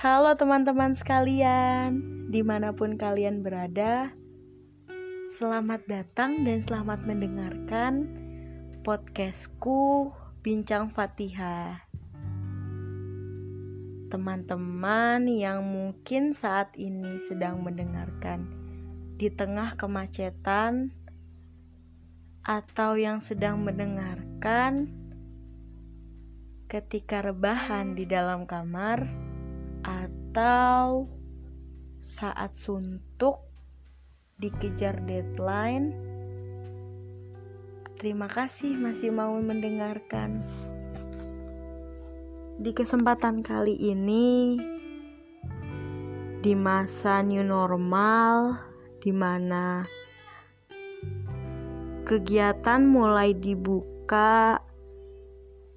Halo teman-teman sekalian, di mana pun kalian berada, selamat datang dan selamat mendengarkan podcastku Bincang Fatihah. Teman-teman yang mungkin saat ini sedang mendengarkan di tengah kemacetan atau yang sedang mendengarkan ketika rebahan di dalam kamar atau saat suntuk dikejar deadline. Terima kasih masih mau mendengarkan. Di kesempatan kali ini di masa new normal di mana kegiatan mulai dibuka,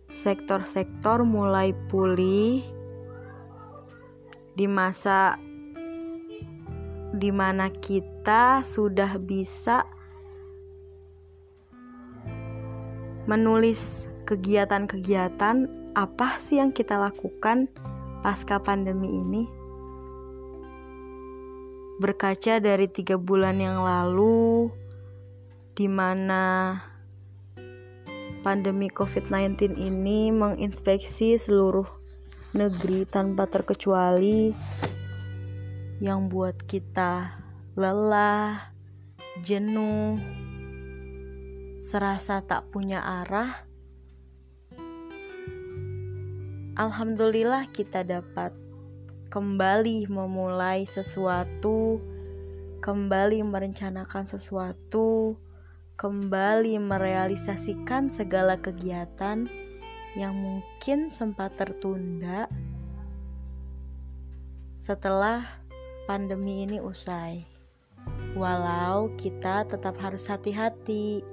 sektor-sektor mulai pulih di masa di mana kita sudah bisa menulis kegiatan-kegiatan apa sih yang kita lakukan pasca pandemi ini? Berkaca dari tiga bulan yang lalu di mana pandemi COVID-19 ini menginspeksi seluruh negeri tanpa terkecuali yang buat kita lelah, jenuh, serasa tak punya arah. Alhamdulillah kita dapat kembali memulai sesuatu, kembali merencanakan sesuatu, kembali merealisasikan segala kegiatan yang mungkin sempat tertunda setelah pandemi ini usai. Walau kita tetap harus hati-hati,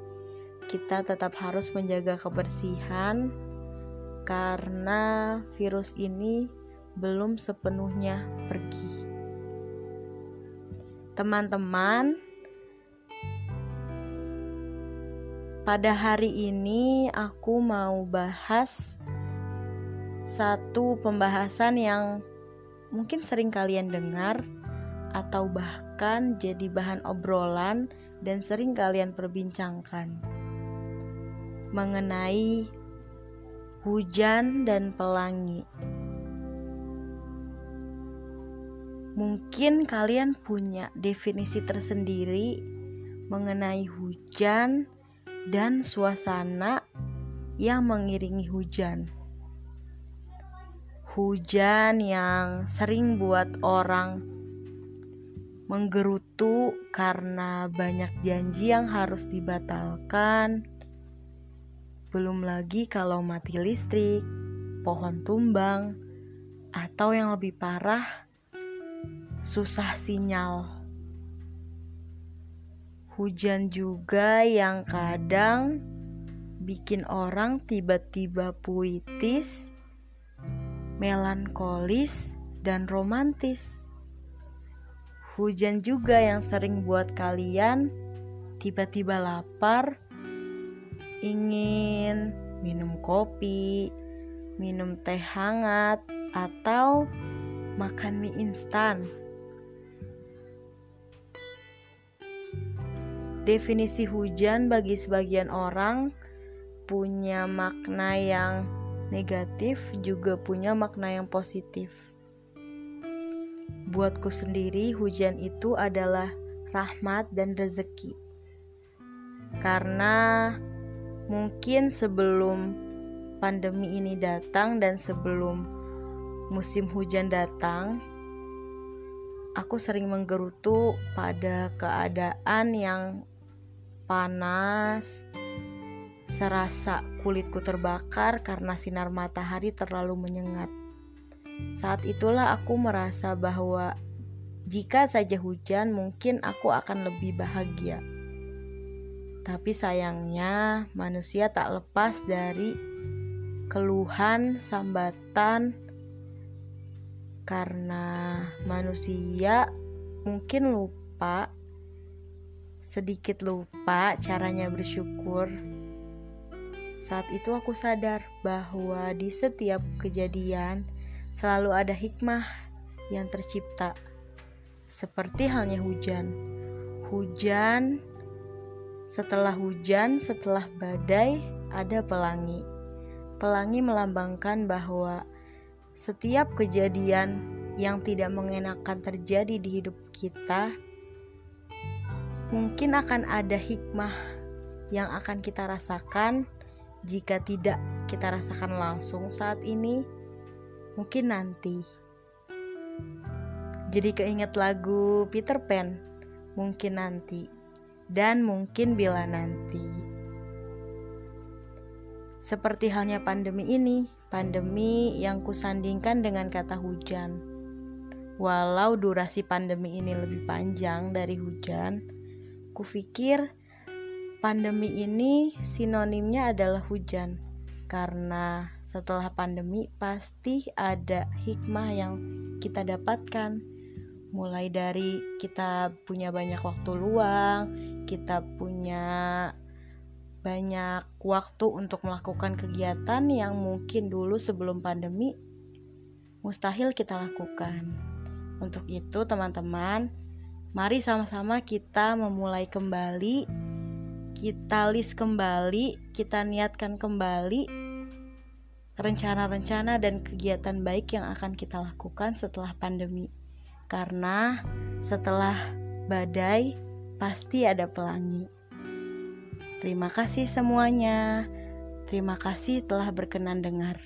kita tetap harus menjaga kebersihan karena virus ini belum sepenuhnya pergi. Teman-teman, Pada hari ini aku mau bahas satu pembahasan yang mungkin sering kalian dengar atau bahkan jadi bahan obrolan dan sering kalian perbincangkan mengenai hujan dan pelangi. Mungkin kalian punya definisi tersendiri mengenai hujan dan suasana yang mengiringi hujan. Hujan yang sering buat orang menggerutu karena banyak janji yang harus dibatalkan. Belum lagi kalau mati listrik, pohon tumbang, atau yang lebih parah, susah sinyal Hujan juga yang kadang bikin orang tiba-tiba puitis, melankolis, dan romantis. Hujan juga yang sering buat kalian tiba-tiba lapar, ingin minum kopi, minum teh hangat, atau makan mie instan. Definisi hujan bagi sebagian orang punya makna yang negatif, juga punya makna yang positif. Buatku sendiri, hujan itu adalah rahmat dan rezeki, karena mungkin sebelum pandemi ini datang dan sebelum musim hujan datang, aku sering menggerutu pada keadaan yang panas, serasa kulitku terbakar karena sinar matahari terlalu menyengat. Saat itulah aku merasa bahwa jika saja hujan, mungkin aku akan lebih bahagia. Tapi sayangnya, manusia tak lepas dari keluhan, sambatan, karena manusia mungkin lupa sedikit lupa caranya bersyukur. Saat itu aku sadar bahwa di setiap kejadian selalu ada hikmah yang tercipta. Seperti halnya hujan. Hujan setelah hujan, setelah badai, ada pelangi. Pelangi melambangkan bahwa setiap kejadian yang tidak mengenakan terjadi di hidup kita, mungkin akan ada hikmah yang akan kita rasakan jika tidak kita rasakan langsung saat ini, mungkin nanti. Jadi keinget lagu Peter Pan, mungkin nanti dan mungkin bila nanti. Seperti halnya pandemi ini, pandemi yang kusandingkan dengan kata hujan. Walau durasi pandemi ini lebih panjang dari hujan, kupikir pandemi ini sinonimnya adalah hujan. Karena setelah pandemi pasti ada hikmah yang kita dapatkan mulai dari kita punya banyak waktu luang, kita punya banyak waktu untuk melakukan kegiatan yang mungkin dulu sebelum pandemi mustahil kita lakukan. Untuk itu, teman-teman, mari sama-sama kita memulai kembali, kita list kembali, kita niatkan kembali rencana-rencana dan kegiatan baik yang akan kita lakukan setelah pandemi. Karena setelah badai pasti ada pelangi. Terima kasih semuanya. Terima kasih telah berkenan dengar.